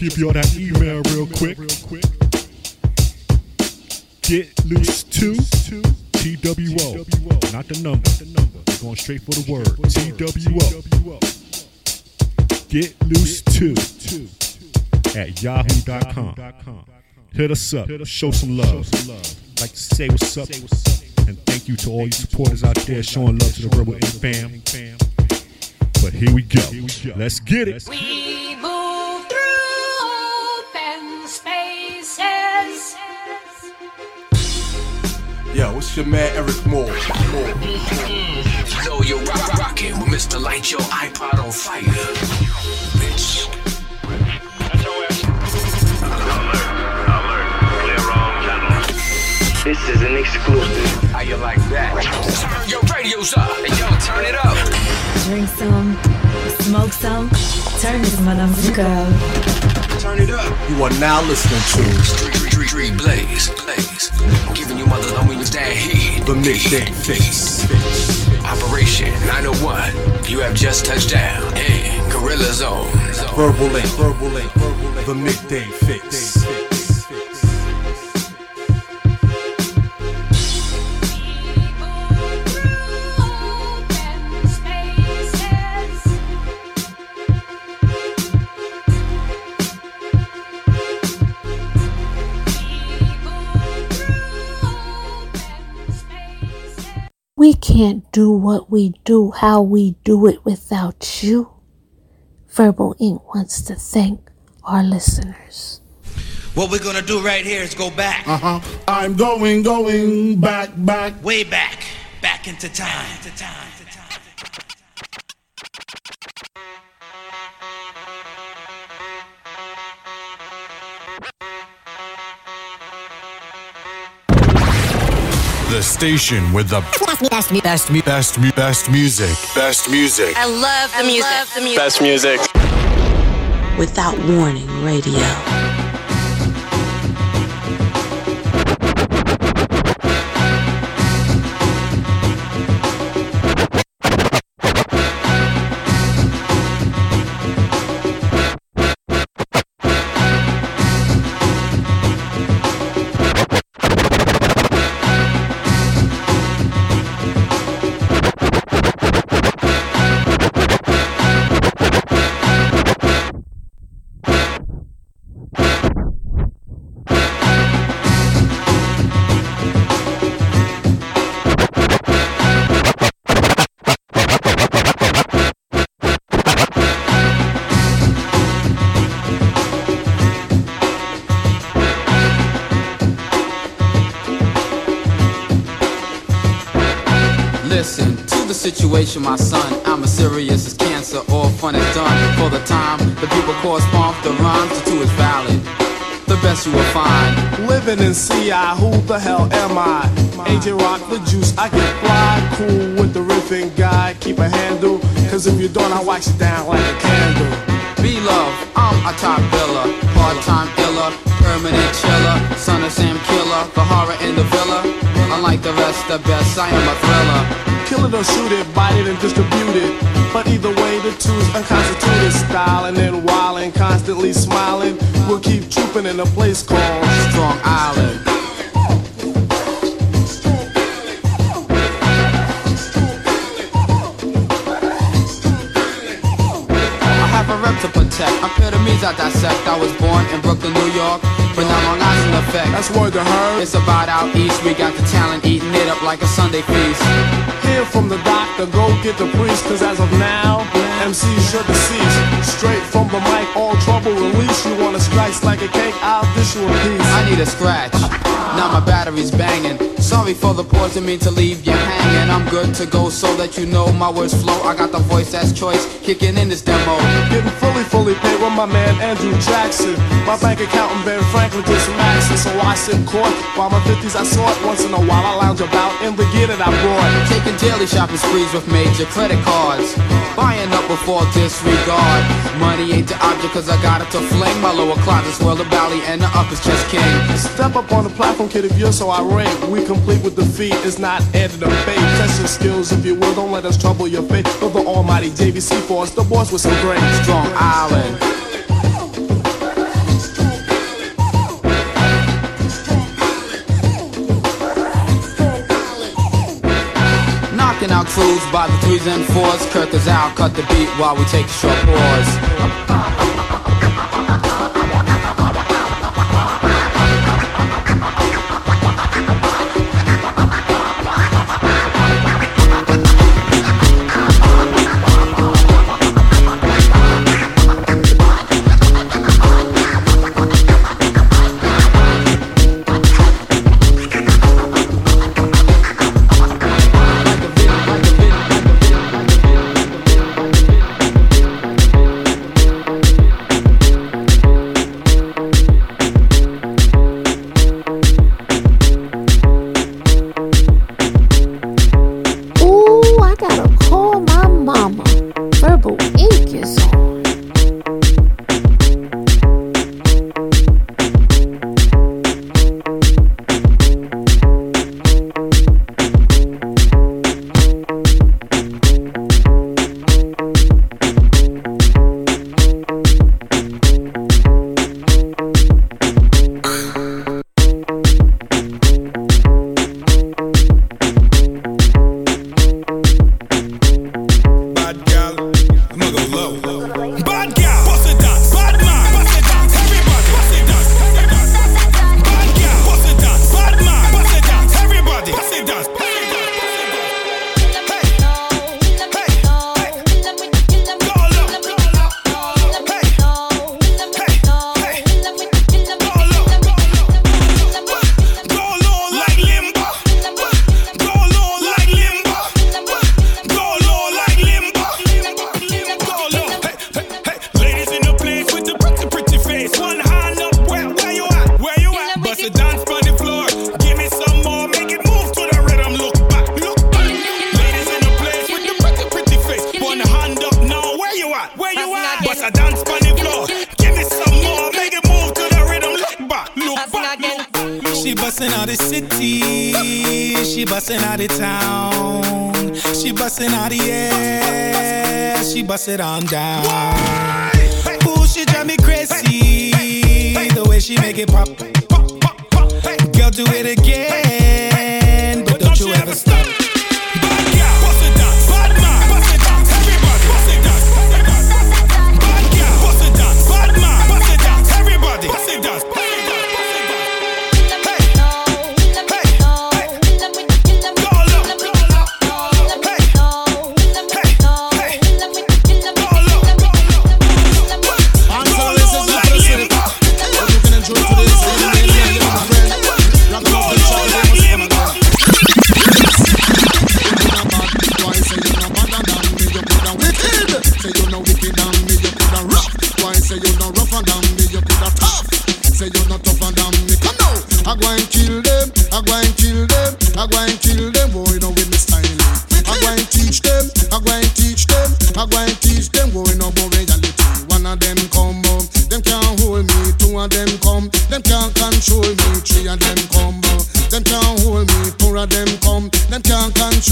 Give y'all that email real quick. Get loose two TWO, not the number. We're going straight for the word. TWO. Get loose two at yahoo.com. Hit us up. Show some love. Like to say what's up. And thank you to all you supporters out there showing love to the Verbal Ink fam. But here we go. Let's get it. Your man Eryk Moore. Yo, you're rock- rocking with Mr. Light Your iPod on fire. Bitch. This is an exclusive. How you like that? Turn your radios up. Hey, yo, turn it up. Drink some, smoke some, turn this motherfucker up. Turn it up. You are now listening to Street, street, street, street, blaze, blaze. Giving you mother homies that heat. the Midday Fix. Operation 901. You have just touched down in Gorilla Zone. Verbal Ink. Verbal Ink. The Midday Fix. Can't do what we do how we do it without you. Verbal Ink wants to thank our listeners. What we're gonna do right here is go back, Uh-huh. I'm going, going back, back. way back, back into time. To time. The station with the best, me, best, me, best, me, best music. Best music. I love the music. love the music. Best music. Without Warning Radio. Situation, my son. I'm as serious as cancer, all fun is done. For the time, the people correspond the rhymes, the two is valid. The best you will find. Living in CI, who the hell am I? Agent Rock the juice, I get fly, cool with the riffing guy. Keep a handle, cause if you don't, I wax you down like a candle. Be love, I'm a top biller, part-time iller, permanent chiller, son of Sam Killer, the horror in the villa. Unlike the rest, the best, I am a thriller. It or shoot it, bite it and distribute it. But either way, the two's unconstituted style. And then wildin', constantly smiling. We'll keep trooping in a place called Strong Island. I have a rep to protect. Epitomes I dissect. I was born in Brooklyn, New York, but now Long Island effect. That's word to her. It's about out east. We got the talent eating it up like a Sunday feast. Hear from the doctor, go get the priest. Cause as of now, MCs should decease. Straight from the mic, all trouble release. You wanna slice like a cake, I'll dish you a piece. I need a scratch. Now my battery's banging. Sorry for the pause, didn't mean to leave you hanging. I'm good to go so that you know my words flow. I got the voice that's choice, kicking in this demo. Getting fully, fully paid with my man Andrew Jackson. My bank account in Ben Franklin just maxing, so I sit court. While my 50s I saw it once in a while. I lounge about in the gear that I brought. Taking daily shopping sprees with major credit cards. Buying up before disregard. Money ain't the object cause I got it to fling. My lower closet swirl the belly and the upper's just king. Step up on the platform, kid, if you're so irate. We complete with defeat, it's not added a fate. Test your skills if you will, don't let us trouble your fate. But the almighty JVC force, the boss with some great Strong Island. Crews by the threes and fours. Kirk is out, cut the beat while we take a short pause.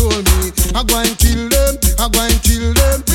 Control me. I go and kill them, I go and kill them,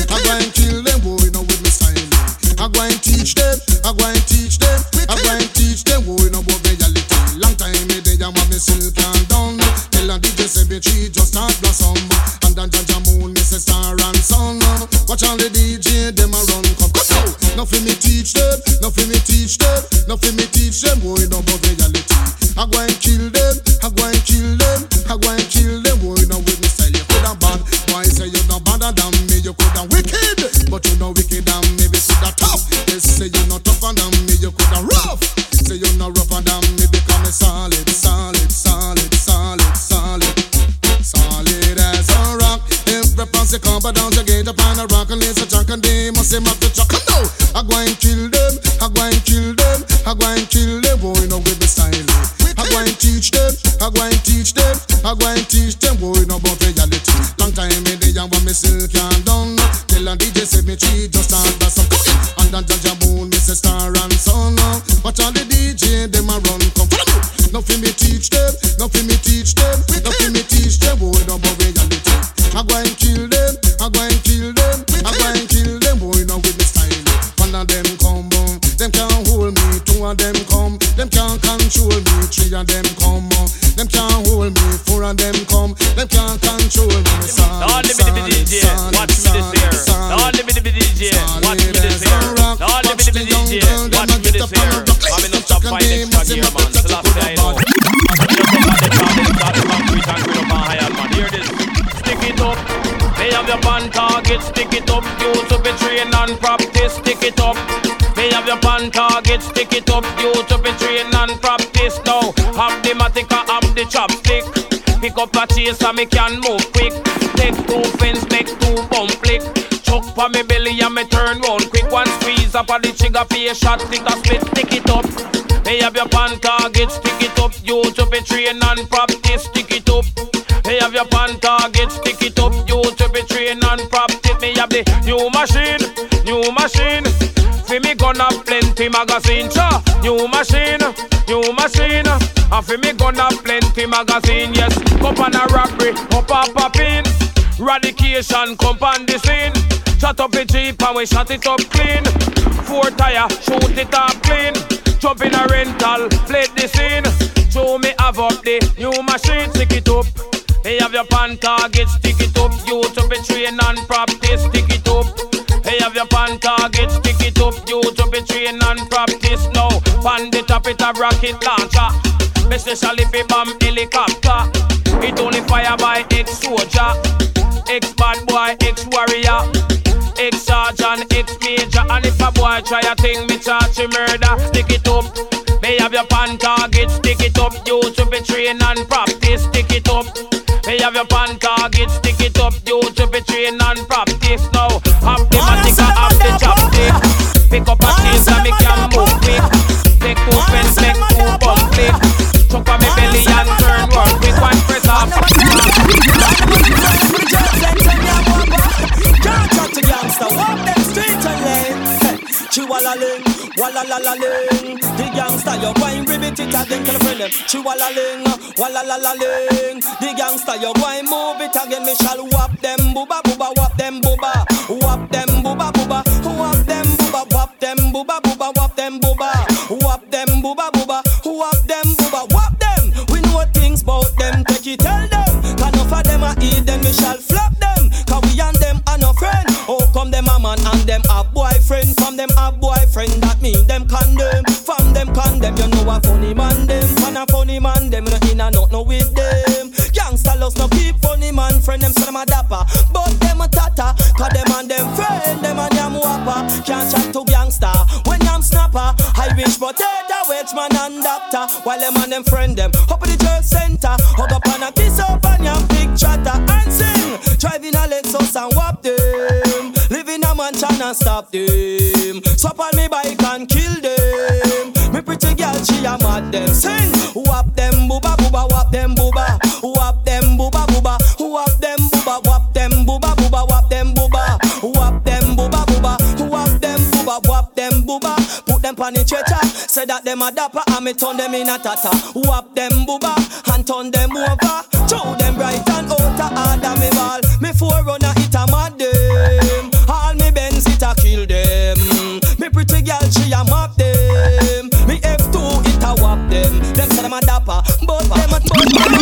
Chase and me can move quick. Take two fins, make two bump flick. Chuck pa me belly and me turn round quick. One squeeze up on the trigger for a shot, stick a split, stick it up. Hey, have your pan target, stick it up. You to be train and practice, stick it up. Hey, have your pan target, stick it up. Use to be train and practice. Me have the new machine, new machine. For me gonna plenty magazine, cha. New machine, new machine. And for me gonna plenty magazine, yes. Up on a robbery, up a popping. Radication, come on the scene. Shut up the jeep and we shut it up clean. Four tire, shoot it up clean. Jump in a rental, play the scene. Show me have up the new machine, stick it up. Hey, have your pan target, stick it up. You to be train and practice, stick it up. Hey, have your pan target, stick it up. You to be train and practice now. Pan the top it a rocket launcher. Especially if bomb helicopter. By ex-soldier, ex-bad boy, ex-warrior. Ex-sergeant, ex-major And if a boy try a thing, me charge him murder. Stick it up. May have your pan target, stick it up. You to be train and practice, stick it up. May have your pan target, stick it up. You to be train and practice now. Have the matica, have the chopstick Pick up a chase and me walalaling. The gangster, you going ribbit it again, tell a friend them. Chiwalaling, walalaling. The gangster, you going move it again. Me shall whop them booba booba, whop them booba, whop them booba booba, whop them booba, whop them booba booba, whop them booba, whop them booba booba, whop them booba, whop them. We know things about them, take it tell them. Can enough of them a eat them, we shall flop them. Cause we and them are no friend. Oh, come them a man and them a boyfriend. From them a boyfriend, that mean them condemn. From them condemn, you know a funny man them. Man a funny man them, no in a not no with them. Gangsta loves no keep funny man friend them, so them a dapper. But them a tata, cause them and them friend, them and them whopper. Can't chat to gangsta when I'm snapper. I wish potato, wedge man and doctor. While them and them friend them up at the church center. Hug up and a kiss up and your big chatter and sing. Driving a Lexus and whop them cannot stop them. Swap on me bike and kill them. Me pretty girl, she a mad them. Sing, whap them booba booba, whap them booba, whap them booba booba, whap them booba, whap them booba booba, whap them booba, whap them booba booba, whap them booba, whap them booba. Put them pon the. Say that them a dapper, and me turn them in a tata. Whap them booba and turn them over. Show them right and outer, harder me ball. Me four runner it a mad day. she a mock them. Me F2 it a whop them. Them say them a dapper, but them a but.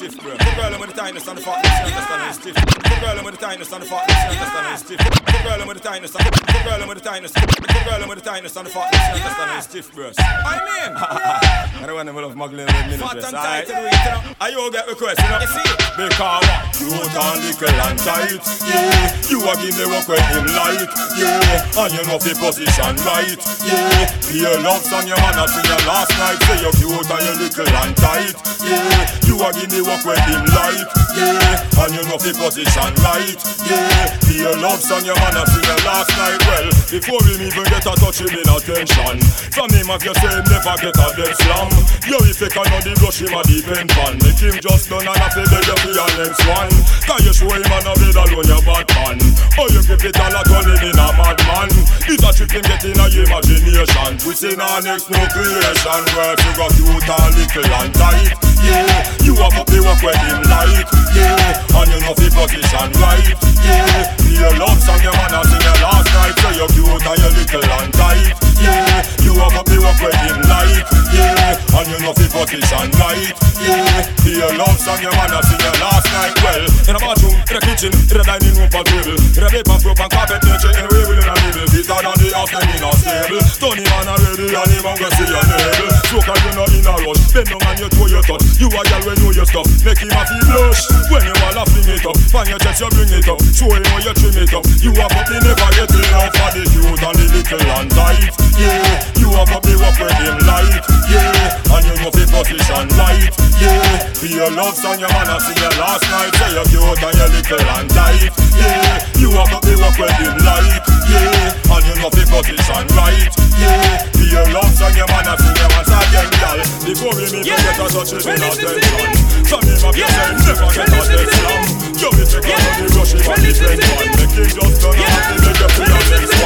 Stiff, bro. The girl with the tightness and the fatness, you understand it's stiff. The girl with the tightness and the fatness, you understand it's stiff. The girl with the tightness, the girl with the tightness, the girl with the tightness and the fatness, you understand it's stiff, bro. I mean, I don't want to love muggling with me. Fat and tight to do it, you know. I you get request, you know. You see, because what? You and little and tight, yeah. You a give me work when him like, yeah. And you know the position right, yeah. Your love song your man a sing your last night, say you cute and you little and tight, yeah. You a give me work when him like, yeah. And you know the position right, yeah. Your love song your man a sing your last night, well. Before him even get a touch him in attention. From him have you say him never get a dead slam. Yo if you can on the brush him a depend pan. Make him just done and a beg you for your next one. Can you show him and a bed alone your bad man? Oh you keep it all a turning in a madman. It's a trick him get in a imagination. Twisting our next no creation. Where you got cute and little and tight. Yeah, you have up the work when him like. Yeah, and you know the position right. Yeah, your love song your man a sing your last night. So you cute and you little and tight. Yeah, you have up the work when him like. Yeah, and you know the position right. Yeah, your love song your man a sing your last night. Well, in a bathroom, in a kitchen, in a dining room for table, in a paper rope and carpet nature, anyway within a middle. Better than the house, then in a stable. Tony man a ready and him a go see your navel. Stroke and you know in a rush. Bend down and you throw your touch. You a girl when know your stuff. Make him a feel blush. When you all a fling it up, find your chest you bring it up. Show him how you trim it up. You a but never get enough for the cute and the little and tight. Yeah, you a but the work when him like. Yeah, and you know the position right. Yeah, be your love song your man a sing your last night. Say you cute and you little and tight. Yeah, you a but the work when him like. Yeah, and you know the position right. Yeah, be your love song your man a sing your once again, girl. Before him even get a touch him in attention. From him get say never get a slam. You be take out on the rush him and the friend one. Make him just turn and make you feel your next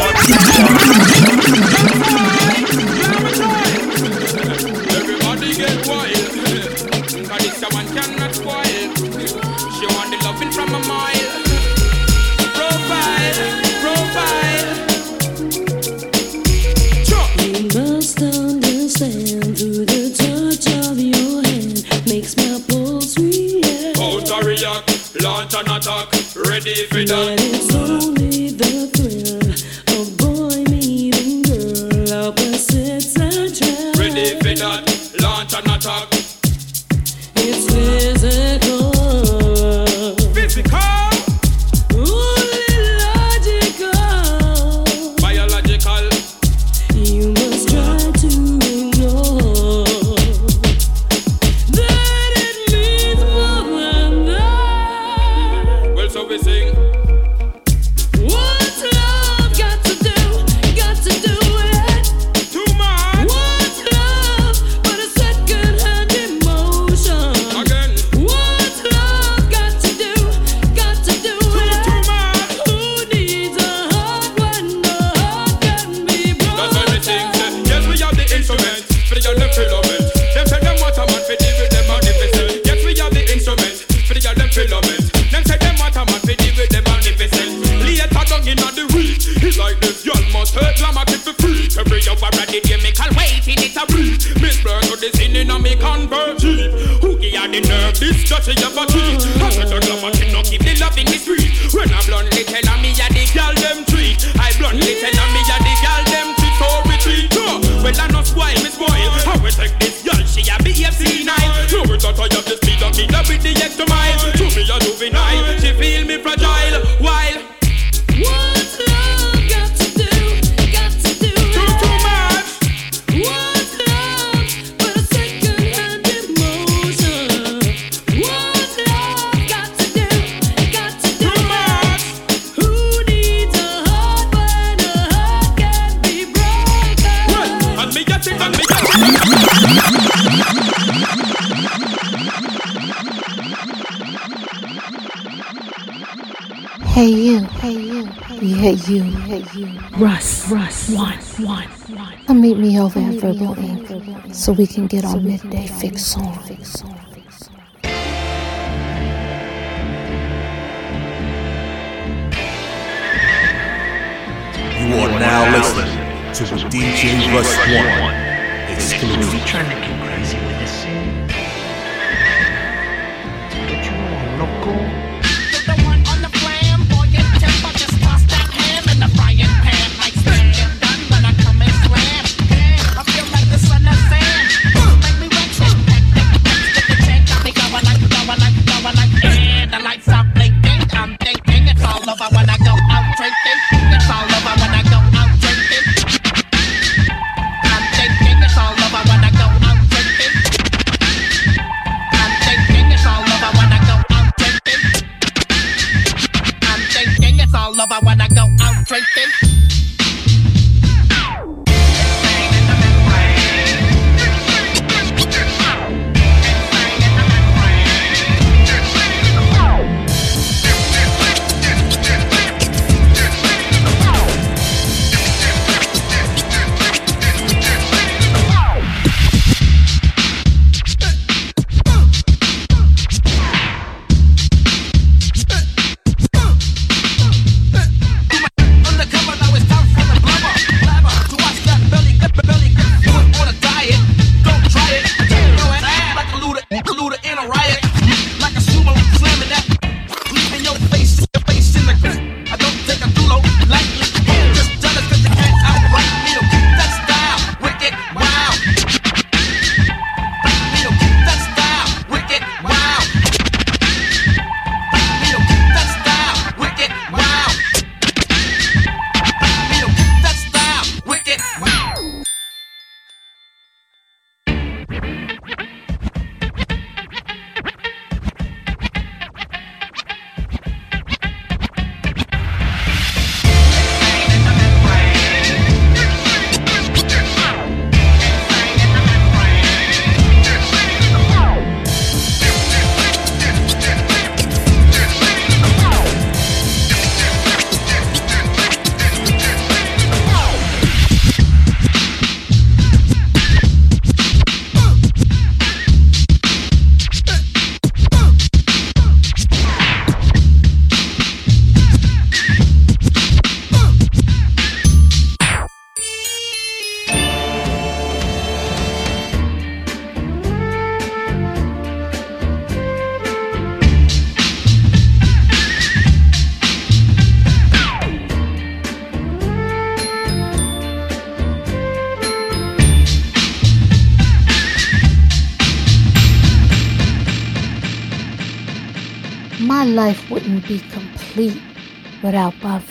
one. me over Verbal Ink so we can get our midday fix on. You are now listening to DJ Russ One exclusive.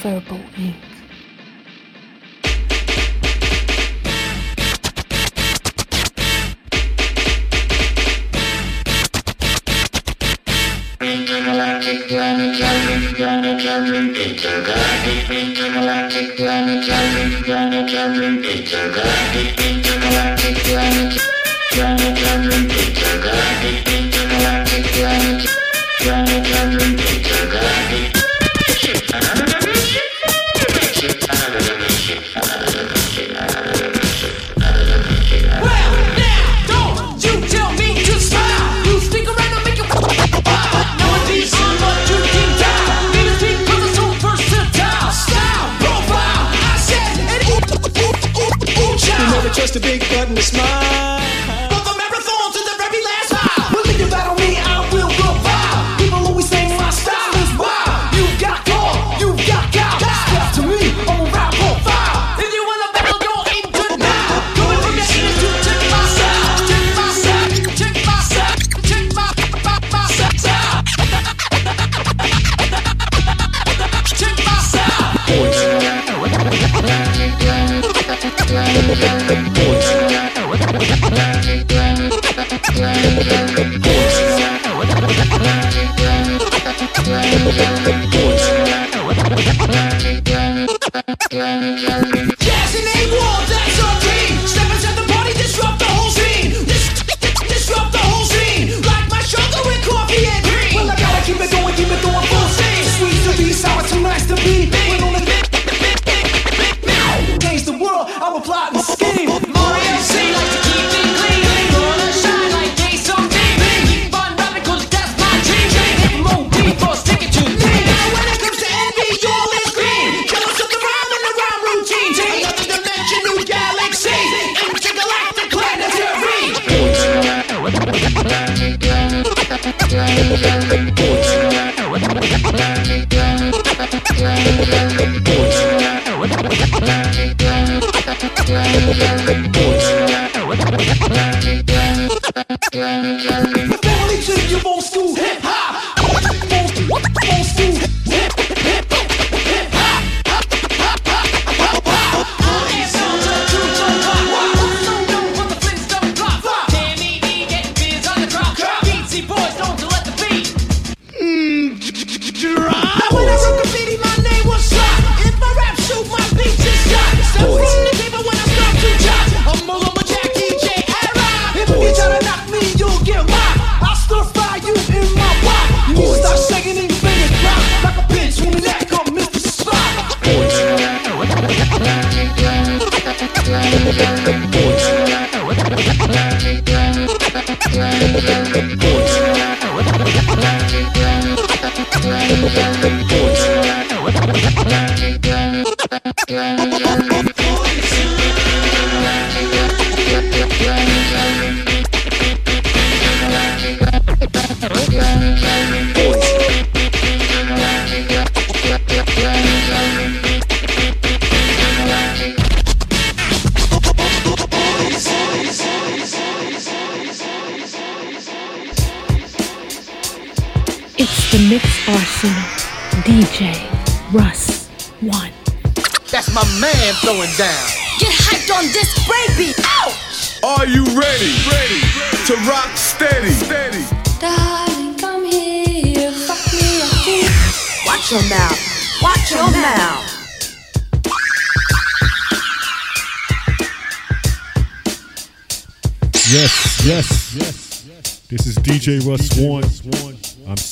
Verbal ink.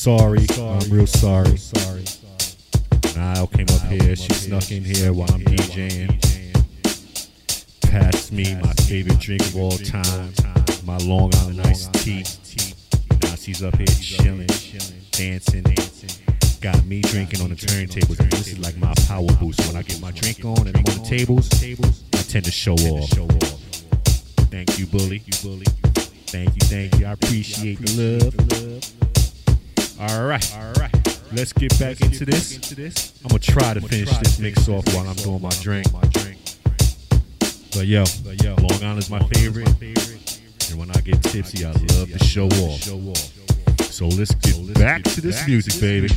Sorry. I'm real sorry. This. I'm gonna try to finish this mix off while I'm doing my drink. But yo, Long Island's my favorite. And when I get tipsy, I love to show off. So let's get back to this music, baby.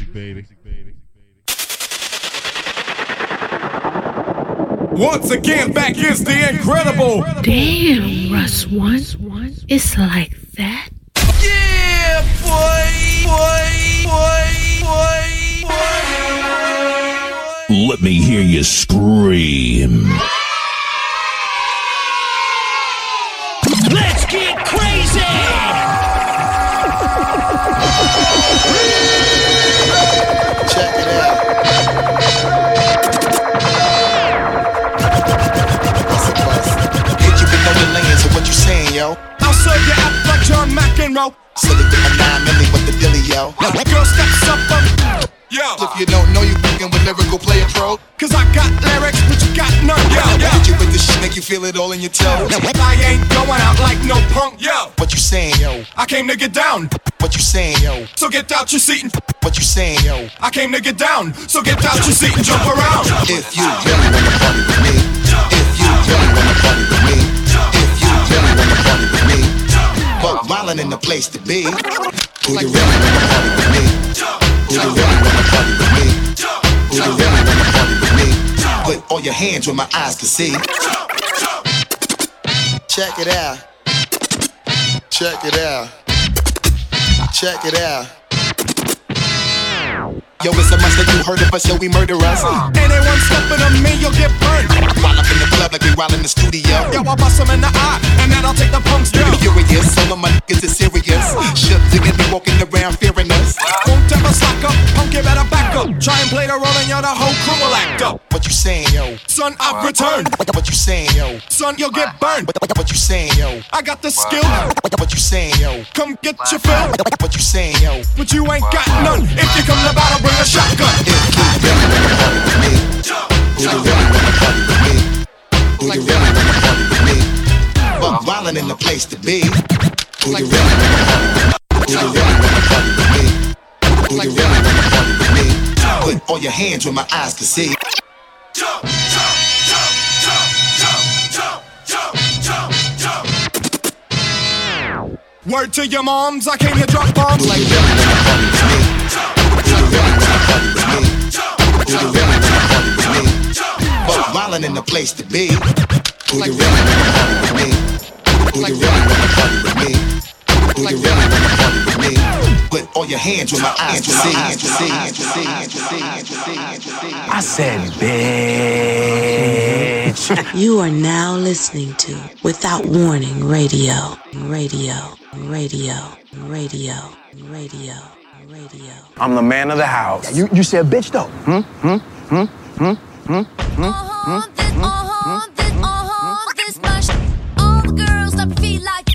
Once again, back is the incredible. Damn, Russ One. It's like yo? I'll serve you up like John McEnroe. Silly with my nine milli with the dilly, yo. Girl, steps up on Yo. If you don't know, you fucking with lyrical player pro. Cause I got lyrics, but you got none. Yo, yo. Hit you with this shit, make you feel it all in your toes. I ain't going out like no punk. Yo. What you saying, yo? I came to get down. What you saying, yo? So get out your seat and What you saying, yo? I came to get down. So get out your seat and jump around. If you really wanna party with me, if you really wanna party with me, really wanna party with me, in the place to be. Who you really wanna party with me? Who you really wanna party with me? Who you really wanna party with me? Put all your hands where my eyes can see. Check it out. Check it out. Check it out. Yo, it's a must that you heard of us, yo, we murder us. Anyone stepping on me, you'll get burned. While up in the club like we while in the studio. Yo, I'll bust 'em in the eye, and then I'll take the punks down. Furious, all of my niggas is serious. Shook digging me walking around fearing us. Won't ever slack up, punk, you better back up. Try and play the role, and you're the whole crew will act up. What you saying, yo? Son, I've returned. What you saying, yo? Son, you'll get burned. What you saying, yo? I got the skill. What you saying, yo? Come get your fill. What you saying, yo? But you ain't got none. If you come to battle, with a shotgun. If you really wanna party with me, Do you really wanna party with me? Do you really wanna party with me? Fuck wildin' in the place to be. Do you really wanna party with? me? Do you really wanna party with me? Do you really wanna party with me? Put all your hands where my eyes can see. Jump, jump, jump, jump, jump, jump, jump, jump. Word to your moms, I came to drop bombs. Like, Who you really wanna party with me? Fuck violin in the place to be. Who you really wanna party with me? Who you really wanna party with me? Who you really wanna party with me? Put all your hands with my eyes to see. I said, bitch. You are now listening to Without Warning Radio. Radio. Radio. Radio. Radio. Radio. I'm the man of the house. Yeah, you, you said bitch, though. Hmm? Hmm? Hmm? Hmm? Hmm? Hmm? Uh-huh, this, uh-huh, this, uh-huh, this, my sh- All the girls that feel like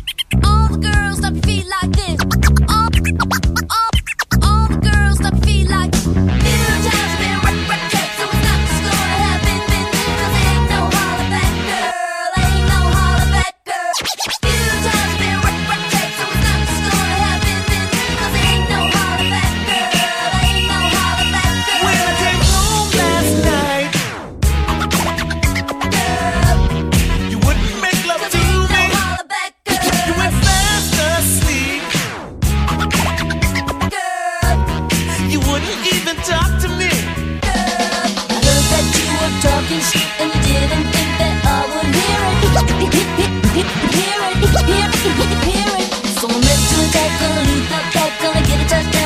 Hear it, hear it, hear it. So I'm meant to it, gonna leap, up, back, gonna get it touchdown.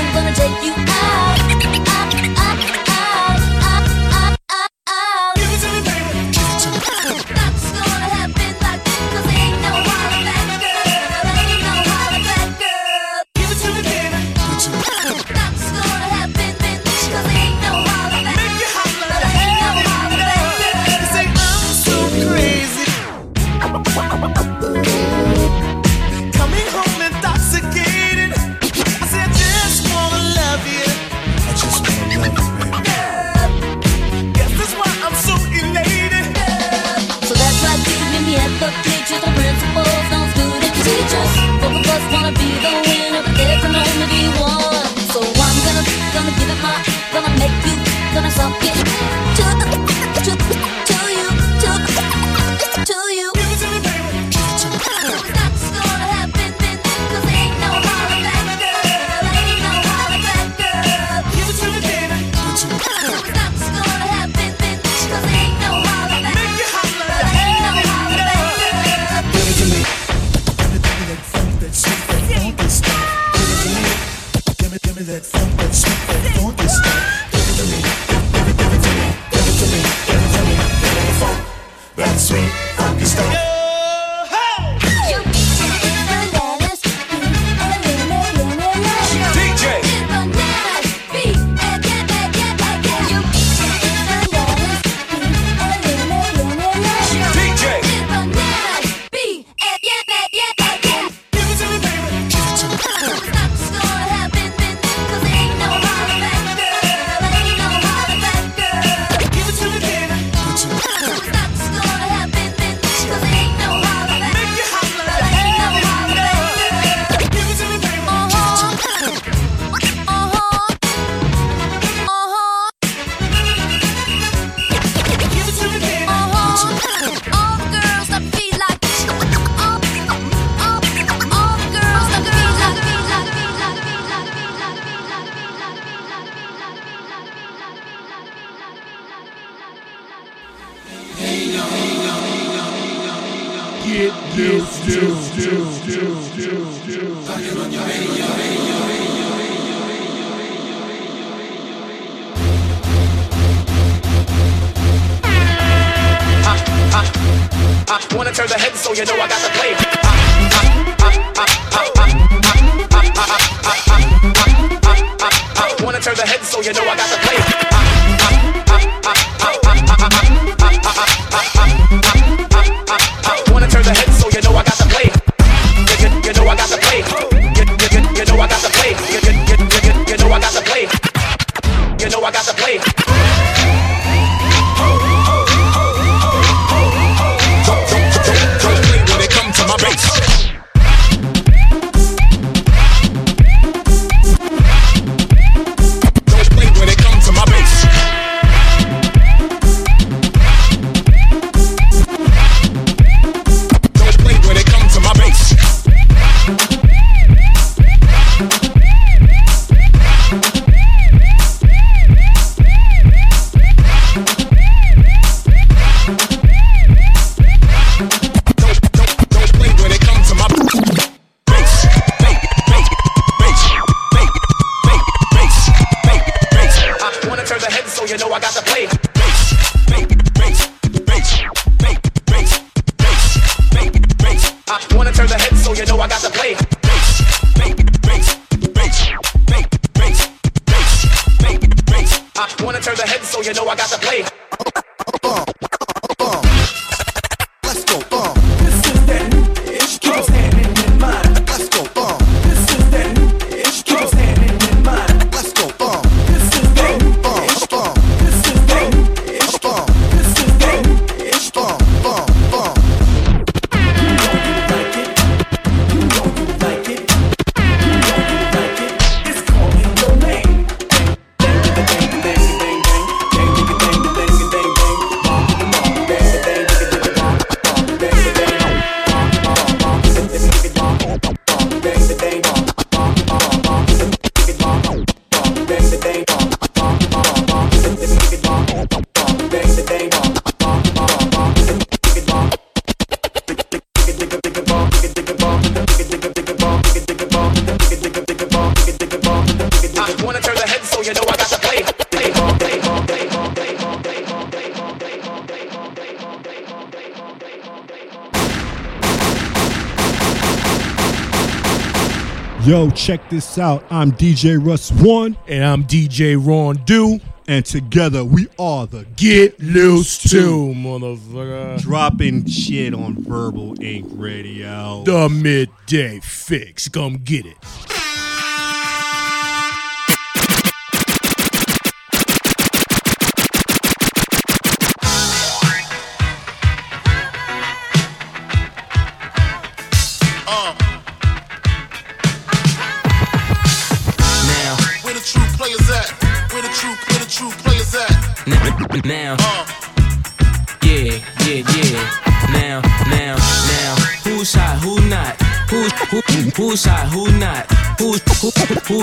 Check this out. I'm DJ Russ One. And I'm DJ Ron Do. And together we are the Get Loose 2, motherfucker. Dropping shit on Verbal Ink Radio. The midday fix. Come get it.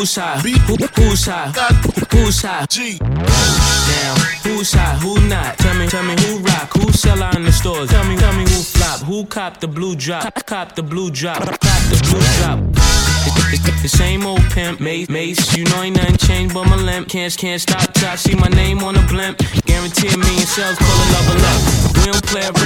Who's hot, who, who's hot, who's hot? Now, who's hot, who not? Tell me, tell me who rock, who sell out in the stores? Tell me, tell me who flop, who cop the blue drop, cop the blue drop, cop the blue drop. It's, it's the same old pimp, Mase. You know ain't nothing changed but my limp. Can't, can't stop till I see my name on the blimp. Guarantee a million sales, call it level up. We don't play, ar-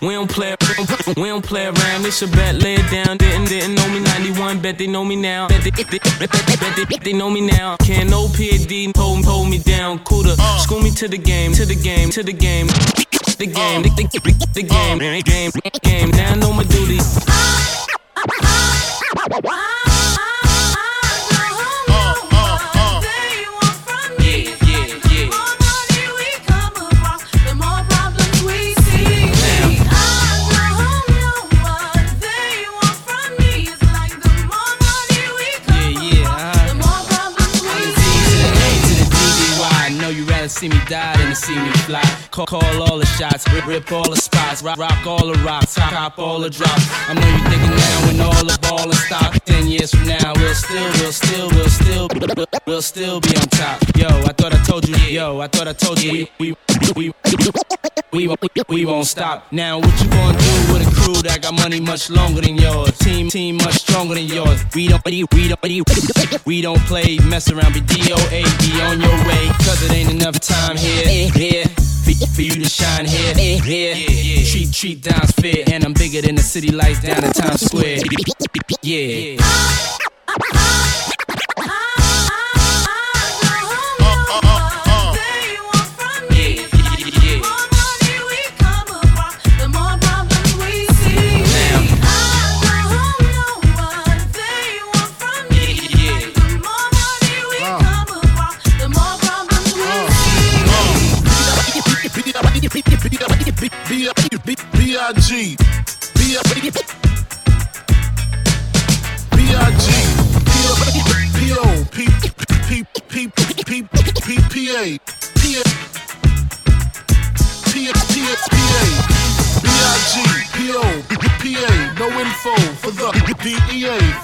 we don't play, around, we don't play around. It's a bet, lay it down. Didn't, didn't know me 91, bet they know me now. Bet they, bet, bet, bet, they, they know me now. Can't no PAD, hold, hold me down. Cooler, school me to the game, to the game, to the game. The game, the, the, the, the game, game, game. Now I know my duty. See I'm home, no one from me is like the more money we come The more problems we see why I know you rather see me die to see me fly. Call, call all the shots, rip, rip all the spots, rock, rock all the rocks, top, top all the drops. I know you're thinking now when all the ball is stopped. Ten years from now, we'll still, we'll still, we'll still, we'll still be on top. Yo, I thought I told you, yo, I thought I told you, we, we, we, we, we won't stop. Now, what you gonna do with a crew that got money much longer than yours? Team, team much stronger than yours. We don't, we don't, we don't play, mess around, be DOA, be on your way, cause it ain't enough time here, Eh, here. For, for you to shine here, eh, here. Treat, treat downs fair, and I'm bigger than the city lights down in Times Square. Yeah. Ah, ah, ah,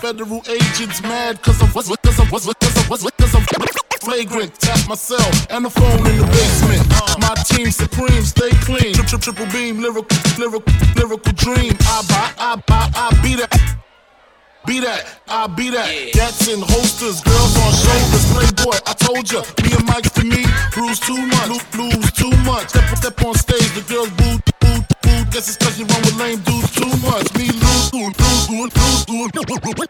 Federal agents mad cause I'm cause I'm cause I'm cause I'm flagrant. Tap my cell and the phone in the basement. My team supreme, stay clean. Tri- tri- Triple beam, lyrical, lyrical, lyrical dream. I buy, I buy, I be that. Be that, I be that. Gats and holsters, girls on shoulders. Playboy, I told ya. Me and Mike to me, bruise too much, lo- lose too much. Step, step on stage, the girls boo, boo, boo. Guess it's cause you run with lame dudes too much. Me lose, lose, lose lose my touch,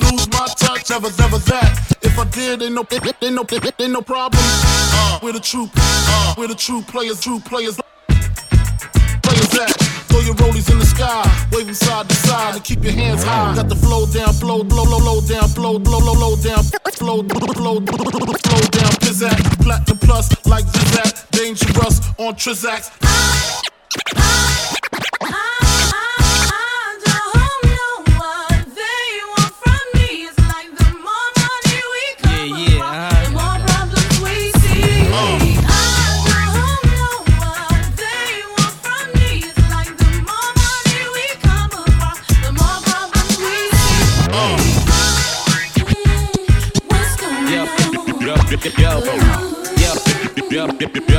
never, never that. If I did, ain't no, ain't no, ain't no problem. Uh, we're the true, uh, we're the true players, true players. Players at. Throw your rollies in the sky, wave them side to side, and keep your hands high. Got the flow down, flow, blow, low, low down, flow, blow, low, low down, flow, blow, blow, flow down. Pizzak, platinum plus, like Zizak, dangerous on Trizax.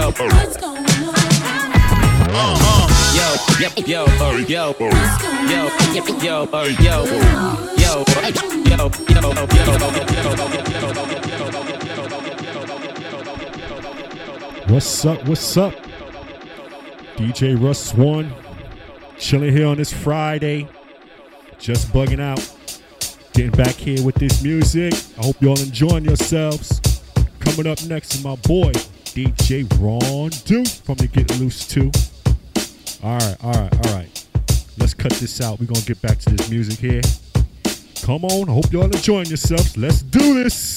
Yo, yo. Yo, yo, yo, uh, yo, yo, yo, yo, uh, yo, yo, yo, What's up? What's up? DJ Russ One, chilling here on this Friday, just bugging out, getting back here with this music. I hope y'all enjoying yourselves. Coming up next is my boy DJ Ron Do from the Get Loose 2. All right, all right, all right. Let's cut this out. We're gonna get back to this music here. Come on, hope y'all enjoying yourselves. Let's do this.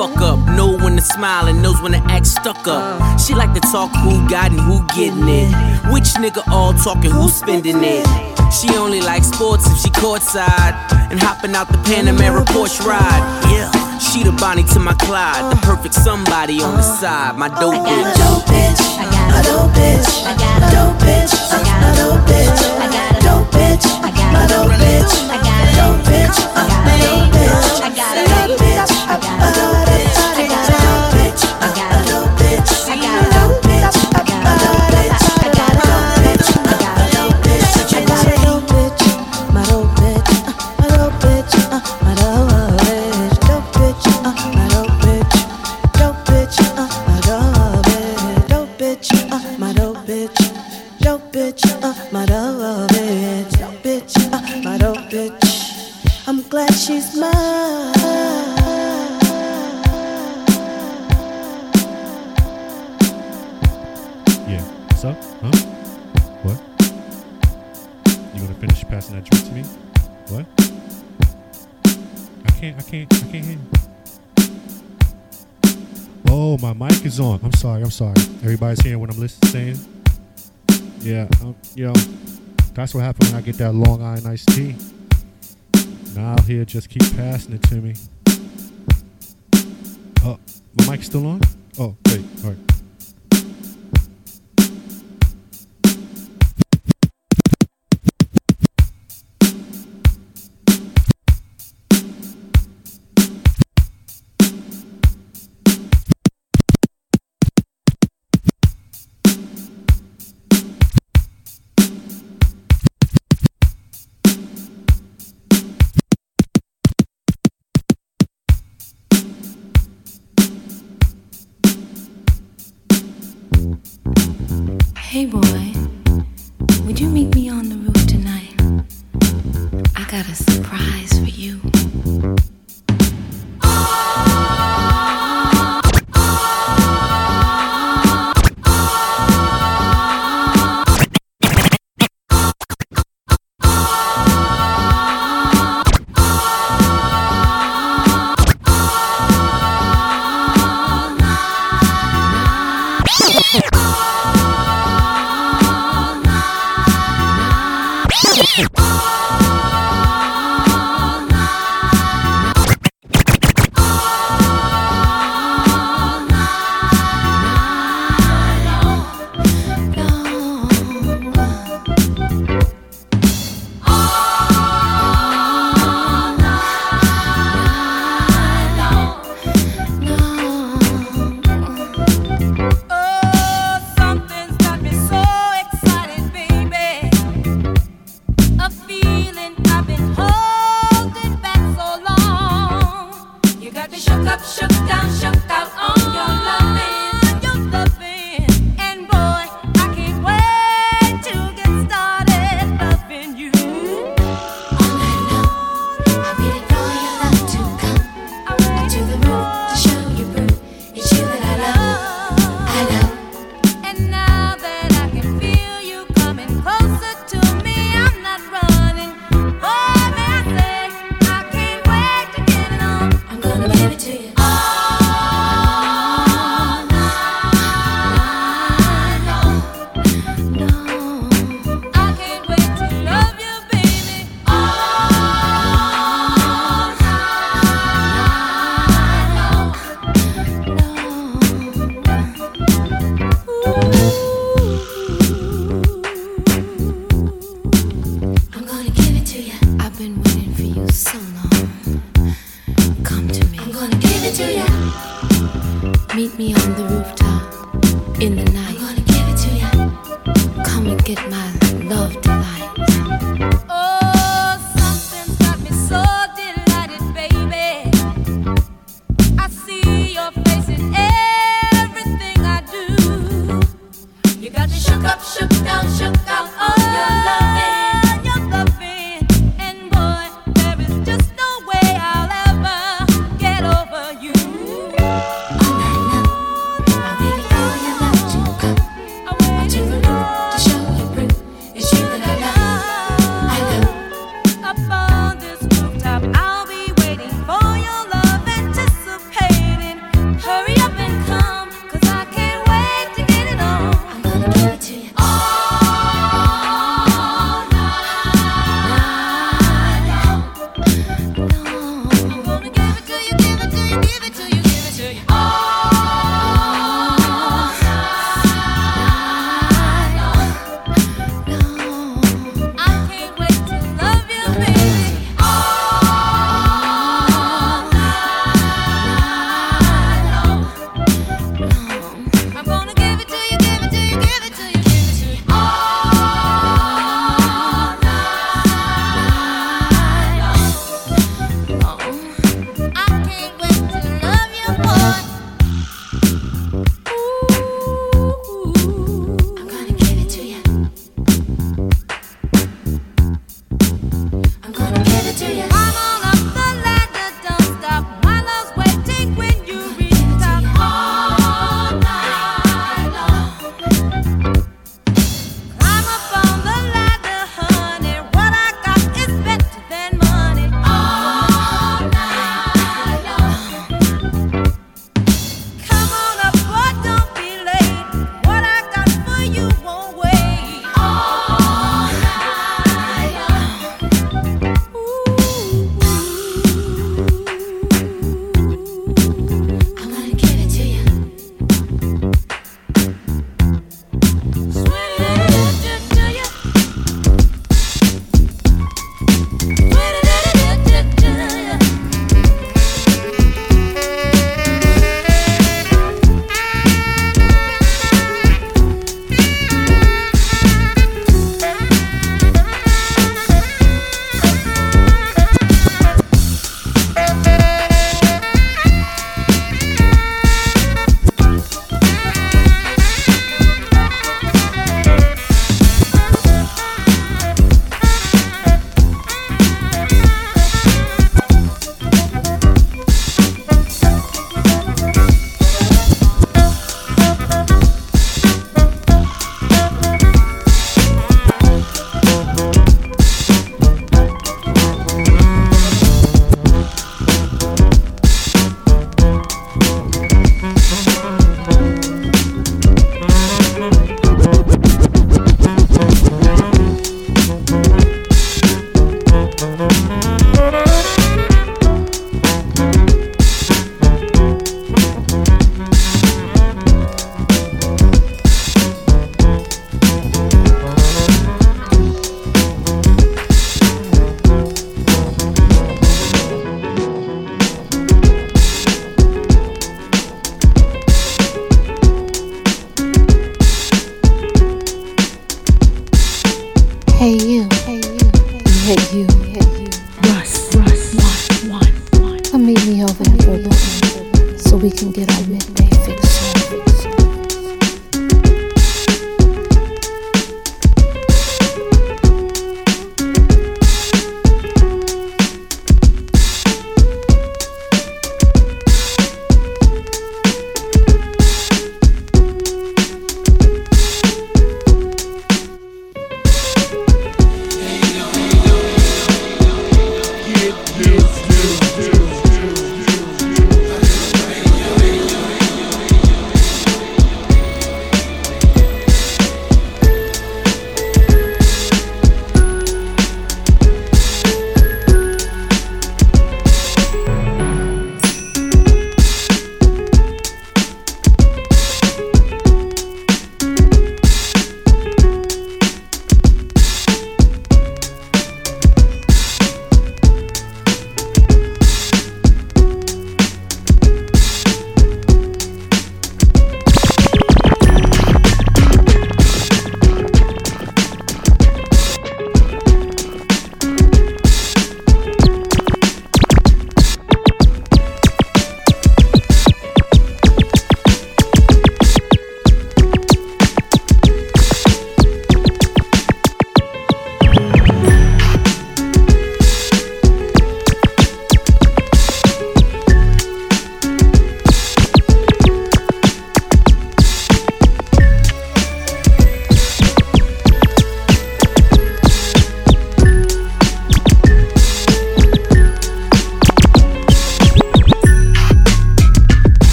Fuck up. Know when to smile and knows when to act stuck up. She like to talk who got and who getting it. Which nigga all talking, who spending it. She only likes sports if she courtside. And hopping out the Panamera Porsche ride. Yeah. She the Bonnie to my Clyde, the perfect somebody on the side, my dope bitch. dope bitch. I got a dope bitch. I got a dope bitch. I got a dope bitch. I got a dope bitch. I got a dope bitch. I got a dope bitch. I got a dope bitch. I'm glad she's mine. Yeah. What's up? Huh? What? You gonna finish passing that drink to me? What? I can't. I can't. I can't. Oh, my mic is on. I'm sorry. I'm sorry. Everybody's hearing what I'm listening. Yeah. Um, you know, that's what happens when I get that Long Island iced tea. Now here just keep passing it to me. Oh, my mic's still on? Oh, wait. All right.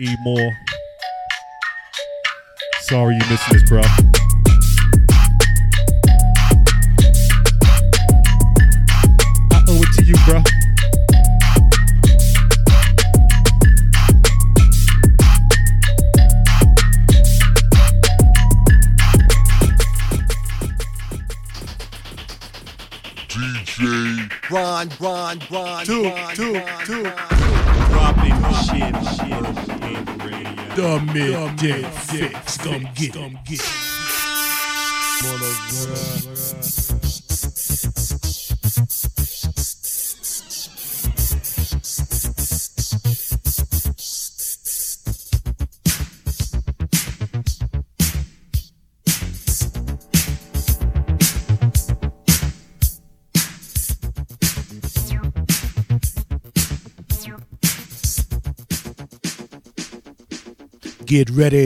E Moore. Sorry you missed this, bro. I owe it to you, bro. DJ Ron, Ron, Ron, Two, Ron, two, Ron, two. Ron. Dropping shit, shit, shit, radio. The midday fix. It, come get it. Get ready.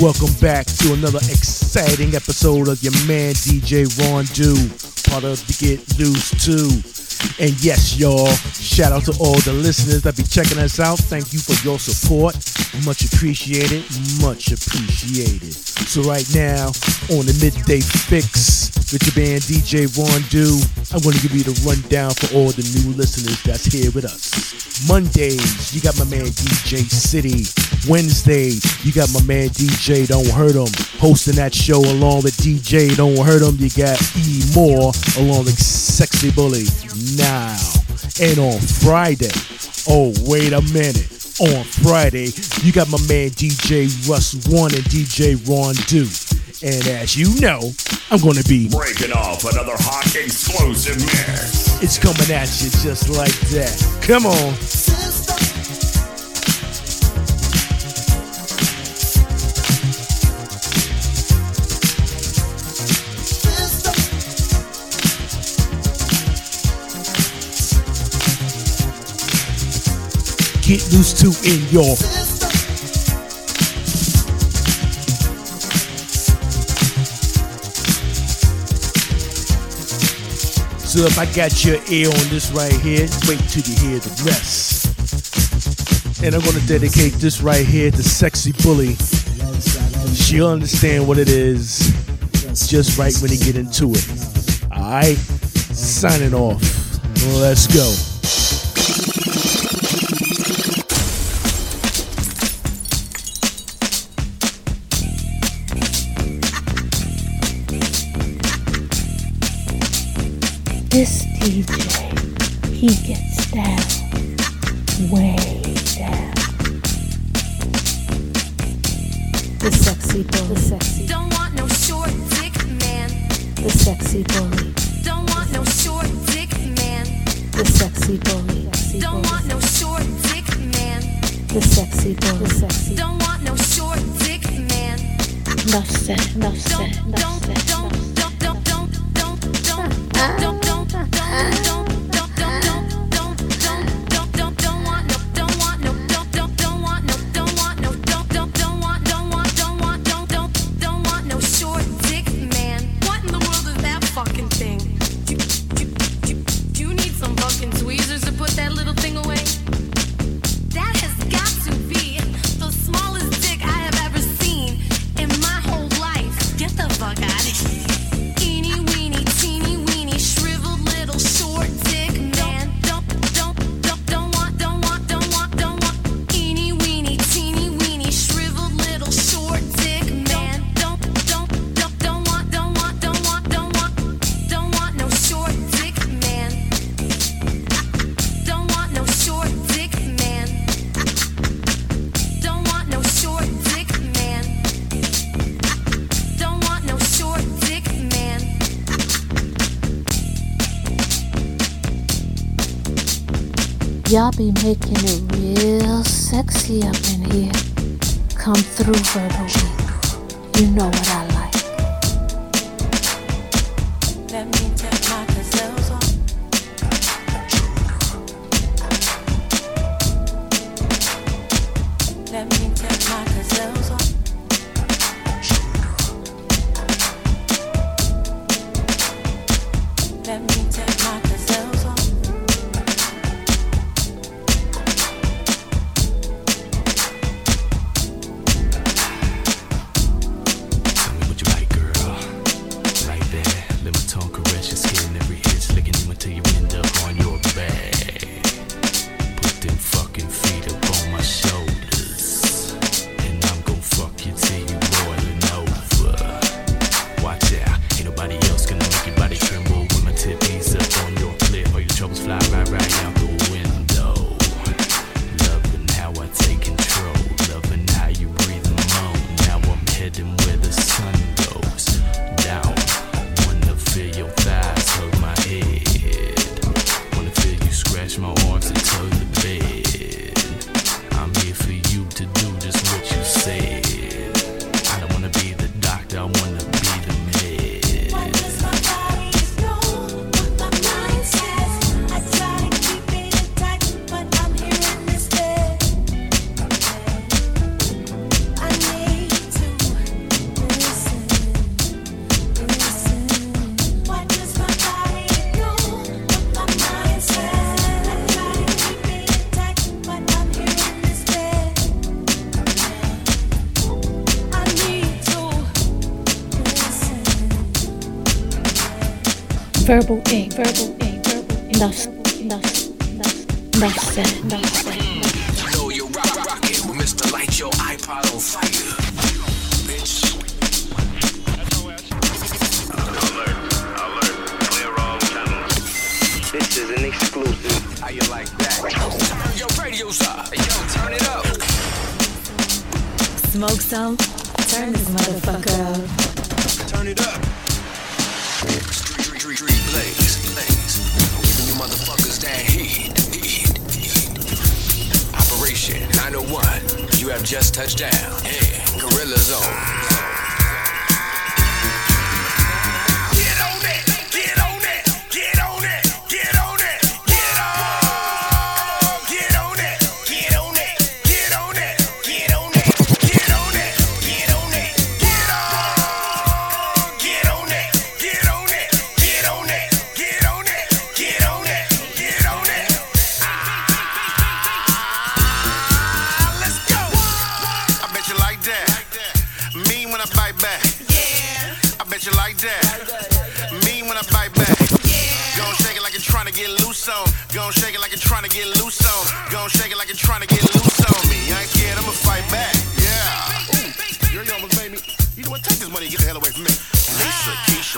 Welcome back to another exciting episode of your man DJ Ron Do, part of the Get Loose 2. And yes, y'all, shout out to all the listeners that be checking us out. Thank you for your support. Much appreciated. Much appreciated. So right now, on the midday fix with your band DJ Ron Do, I'm going to give you the rundown for all the new listeners that's here with us. Mondays, you got my man DJ City. Wednesday, you got my man DJ Don't Hurt 'em hosting that show along with DJ Don't Hurt 'em. You got E Moore along with Sexy Bully now. And on Friday, oh wait a minute. On Friday, you got my man DJ Russ One and DJ Ron Do. And as you know, I'm going to be Breaking off another hot explosive mix. It's coming at you just like that. Come on. Get loose to in your So if I got your ear on this right here, wait till you hear the rest. And I'm gonna dedicate this right here to Sexy Bully. She'll understand what it is just right when you get into it. Alright? Signing off. Let's go. This DJ, he gets down, way down. The sexy bully, the sexy, Don't want no short dick man. the sexy bully, Don't want no short dick man. the sexy bully, Don't want no short dick man. the sexy bully, the sexy. Don't want no short dick man. Enough said, enough said, enough said. Don't don't don't don't don't don't don't making it real sexy up in here. Come through, Verbal. You know what I Verbal ink, verbal ink, verbal ink. Enough, enough, enough, enough said, enough said. Know you rock, rock it with Mr. Light Your iPod on fire. Bitch. Alert. Alert. Clear all channels. This is an exclusive. How you like that? Turn your radios up. Yo, turn it up. Smoke some?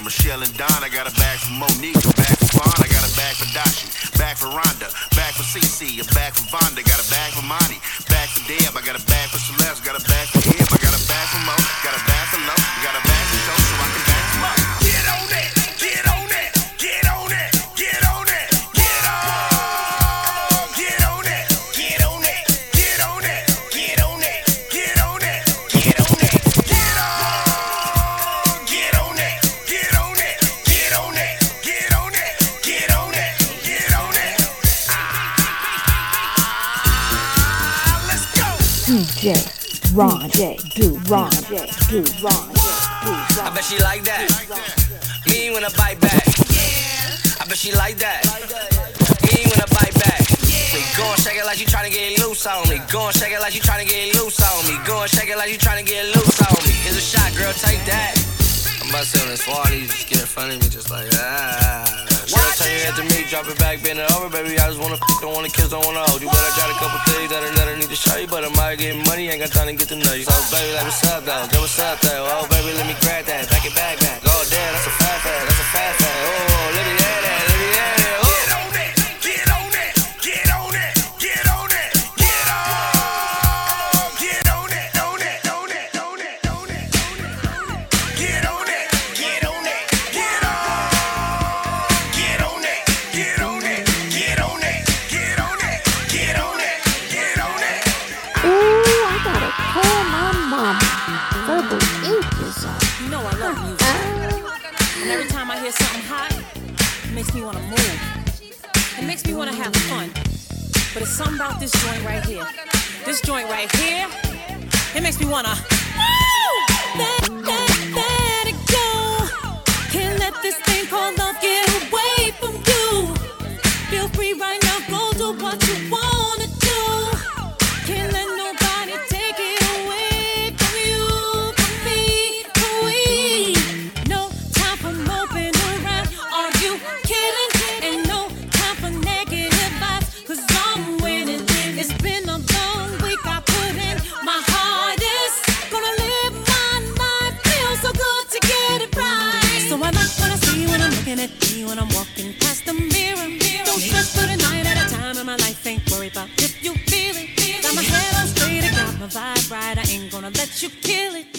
Michelle, and Don. I got a bag for Monique, a bag for Fawn. I got a bag for Dashi, bag for Rhonda, bag for CC, a bag for Vonda. Do Do Ron I bet she like that. Mean when I bite back. I bet she like that. Mean when I bite back. Me go and shake it like you tryna get loose on me. Go and shake it like you tryna get loose on me. Go and shake it like you tryna get loose on me. Here's a shot, girl, take that. I'm about to sit on this wall, you just get in front of me, just like ah. Girl, turn your head to me, drop it back, bend it over, baby. I just wanna fuck, don't wanna kiss, don't wanna hold you. But I got a couple things that I, that I need to show you. But I'm out getting money, ain't got time to get to know you. So, baby, like, what's up, though? Girl, what's up, though? Oh, baby, let me grab that, back it back, back. Oh, damn, that's a fat fat. something about this joint right here. This joint right here, it makes me wanna. right. I ain't gonna let you kill it.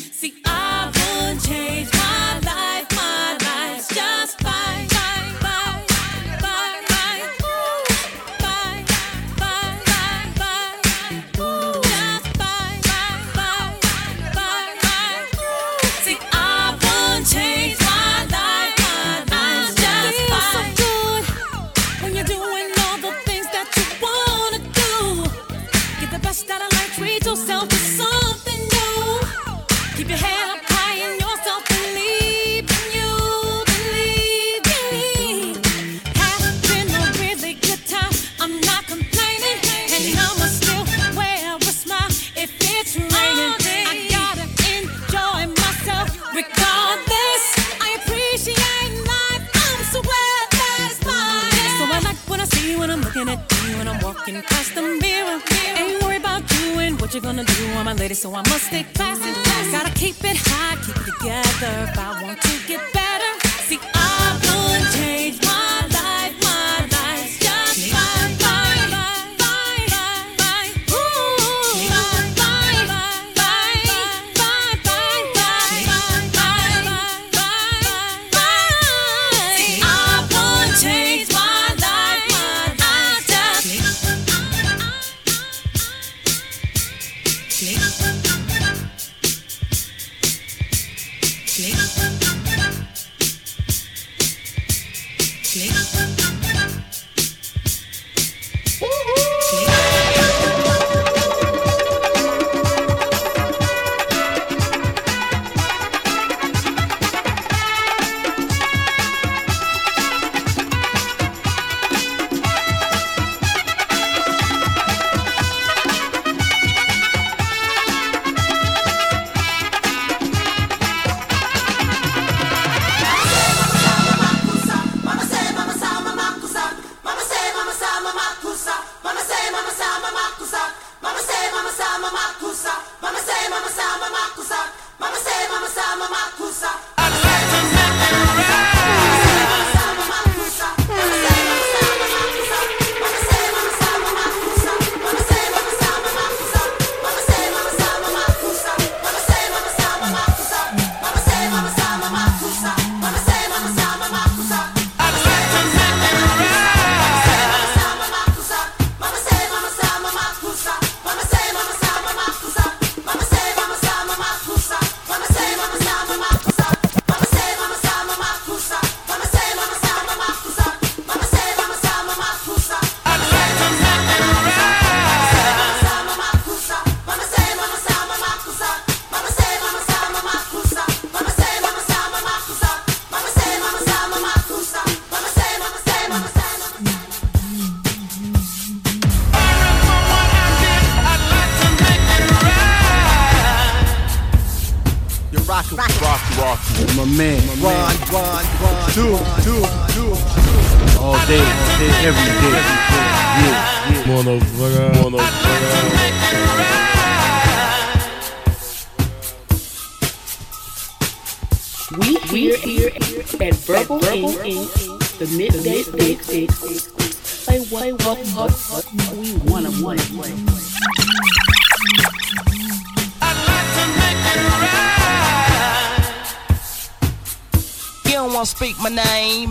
gonna do? I'm a lady, so I must stay classy. Gotta keep it high, keep it together.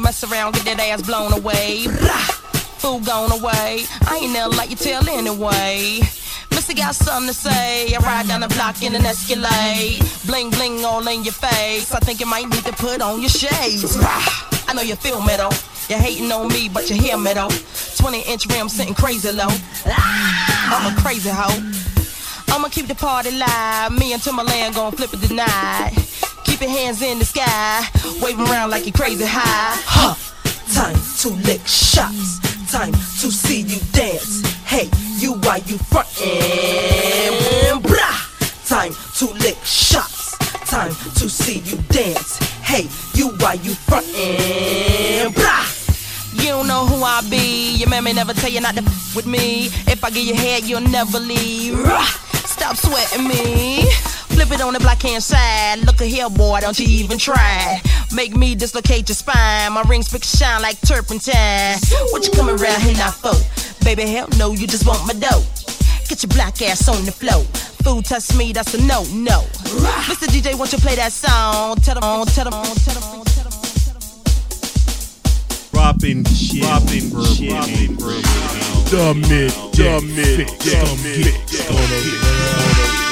mess around, get that ass blown away. Fool gone away. I ain't never like you tell anyway. Missy got something to say. I ride down the block in an Escalade. Bling bling all in your face. I think you might need to put on your shades. I know you feel me though. You're hating on me, but you hear me though. 20 inch rim sitting crazy low. I'm a crazy hoe. I'ma keep the party live. Me and Timbaland gon' flip it tonight. Keep your hands in the sky. Wave around like you crazy high. Huh. Time to lick shots. Time to see you dance. Hey, you why you frontin'? Brah. Time to lick shots. Time to see you dance. Hey, you why you frontin'? Brah. You don't know who I be. Your mammy never tell you not to f- with me. If I get your head, you'll never leave. Rah! Stop sweating me. Flip it on the black hand side. Look at here, boy, don't you even try. Make me dislocate your spine. My rings pick shine like turpentine. What you coming around here not for? Baby, hell no, you just want my dough. Get your black ass on the floor. Food touch me, that's a no, no. Mr. DJ, won't you play that song? Tell them tell them, tell them on, tell them on. Dropping shit, dropping shit, dropping shit. Dumb it, dumb it, dumb it, dumb it.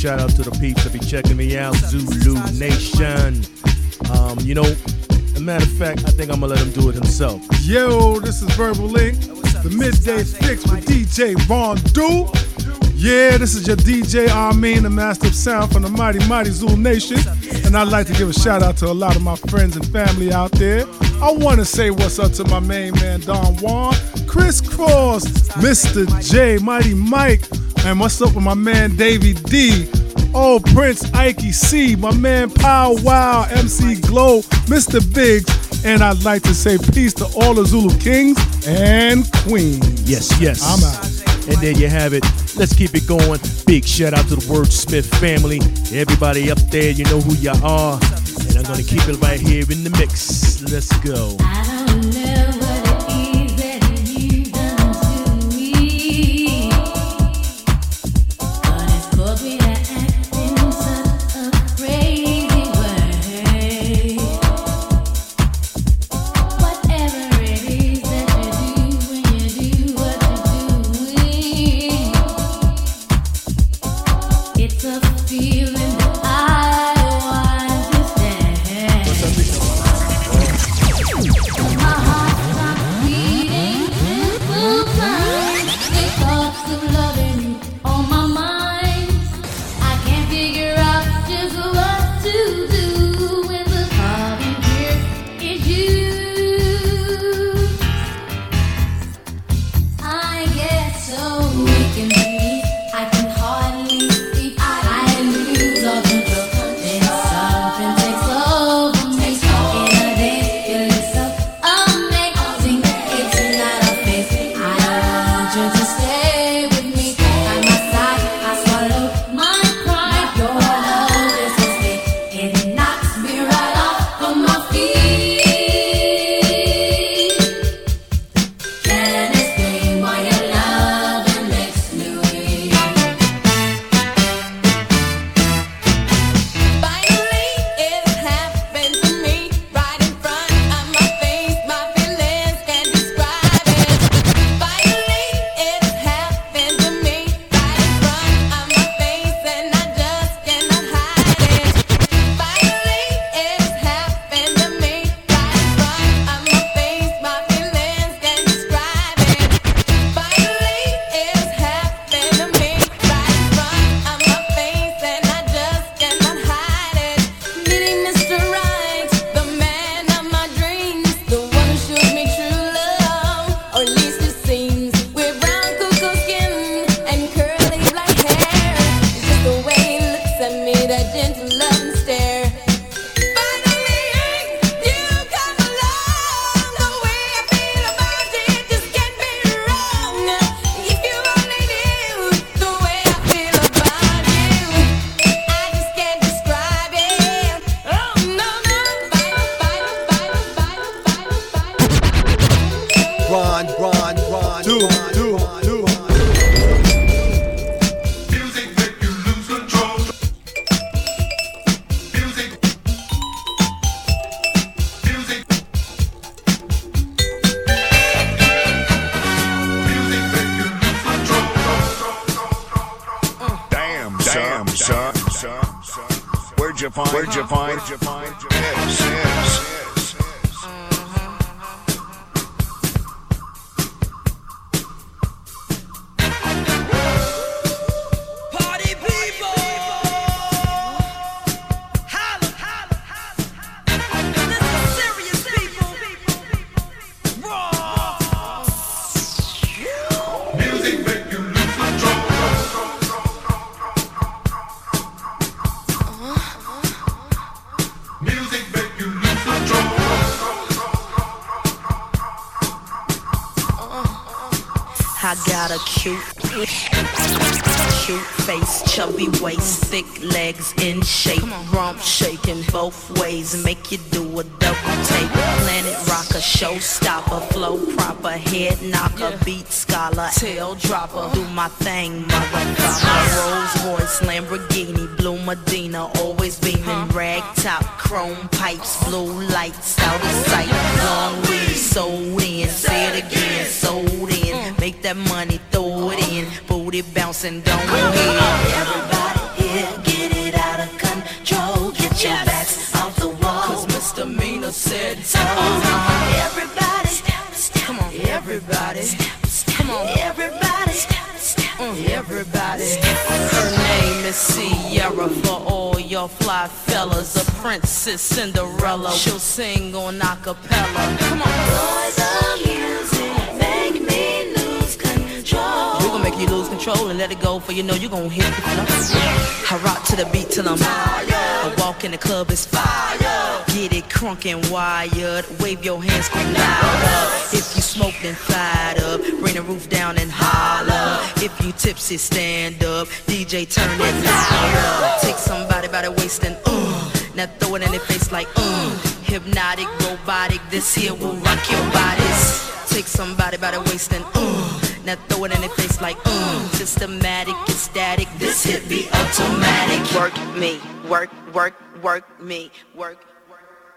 Shout out to the peeps that be checking me out, Zulu Nation. Um, you know, a matter of fact, I think I'm gonna let him do it himself. Yo, this is Verbal Ink, the midday fix with DJ Von Du. Yeah, this is your DJ Armin, the master of sound from the mighty, mighty Zulu Nation. And I'd like to give a shout out to a lot of my friends and family out there. I want to say what's up to my main man, Don Juan, Chris Cross, Mr. J, Mighty Mike, and what's up with my man Davey D? Oh, Prince Ikey C, my man Pow Wow, MC Globe, Mr. Biggs, and I'd like to say peace to all the Zulu kings and queens. Yes, yes. I'm out. And there you have it. Let's keep it going. Big shout out to the Wordsmith family. Everybody up there, you know who you are. And I'm going to keep it right here in the mix. Let's go. Said so. Everybody, come on, everybody, come on, everybody, Mm, everybody. Her name is Ciara for all your fly fellas, a princess Cinderella. She'll sing on acapella. Come on, boys of music, you lose control and let it go, for you know you gon' hit the floor. I rock to the beat till I'm tired. I walk in the club, it's fire. Get it crunk and wired. Wave your hands, scream louder. If you smoke, then fired up. Bring the roof down and holler. If you tipsy, stand up. DJ, turn it louder. Take somebody by the waist and uh. Now throw it in their face like uh. Hypnotic, robotic. This here will rock your bodies. Take somebody by the waist and uh. Now throw it in their face like uh. Systematic, ecstatic. This hit be automatic. Work me, work, work, work me, work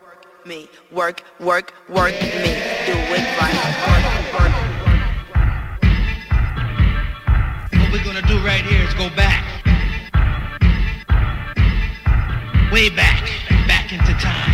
work me, work, work, work me, do it right. What we're gonna do right here is go back. Way back, back into time.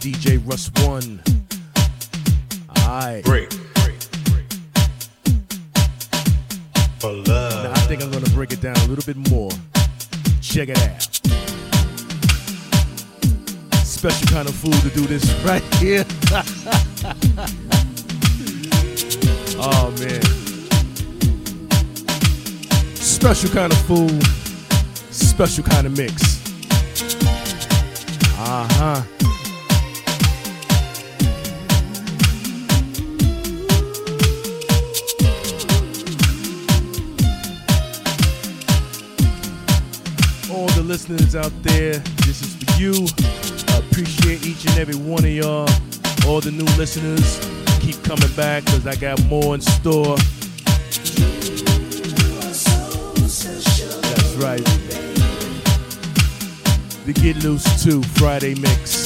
DJ Russ One. Alright. Break. For love. Now I think I'm gonna break it down a little bit more. Check it out. Special kind of fool to do this right here. oh man. Special kind of fool, special kind of mix. fans out there, this is for you. I appreciate each and every one of y'all. All the new listeners, keep coming back because I got more in store. That's right. The Get Loose 2 Friday Mix.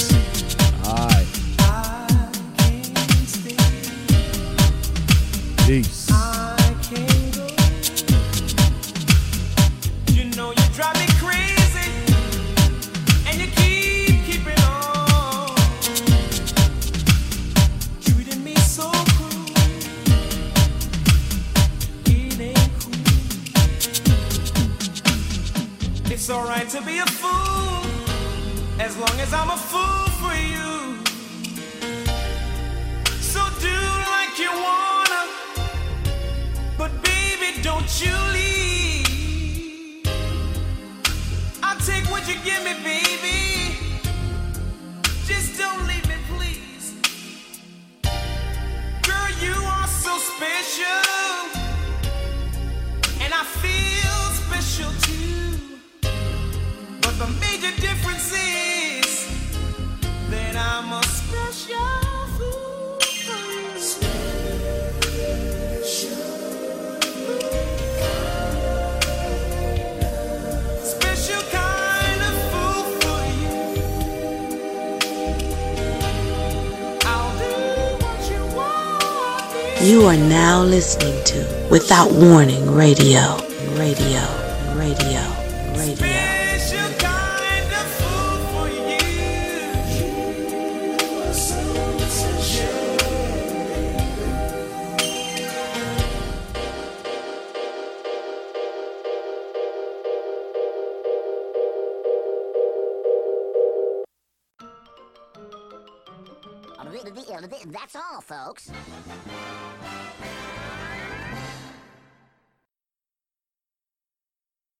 now listening to Without Warning Radio. Radio.